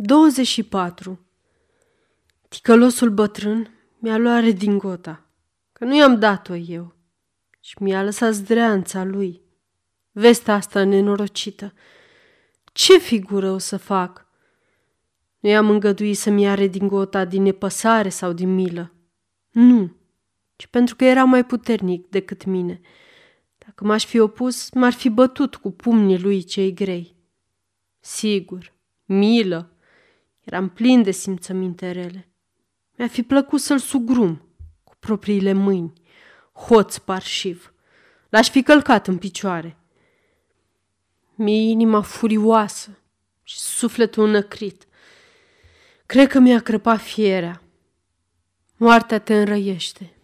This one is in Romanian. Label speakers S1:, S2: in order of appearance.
S1: 24. Ticălosul bătrân mi-a luat redingota, că nu i-am dat-o eu, și mi-a lăsat zdreanța lui. Vestea asta nenorocită. Ce figură o să fac? Nu i-am îngăduit să-mi ia redingota din nepăsare sau din milă. Nu, ci pentru că era mai puternic decât mine. Dacă m-aș fi opus, m-ar fi bătut cu pumnii lui cei grei. Sigur, milă, Eram plin de simțăminte rele. Mi-a fi plăcut să-l sugrum cu propriile mâini, hoț parșiv. L-aș fi călcat în picioare. Mi-e inima furioasă și sufletul înăcrit. Cred că mi-a crăpat fierea. Moartea te înrăiește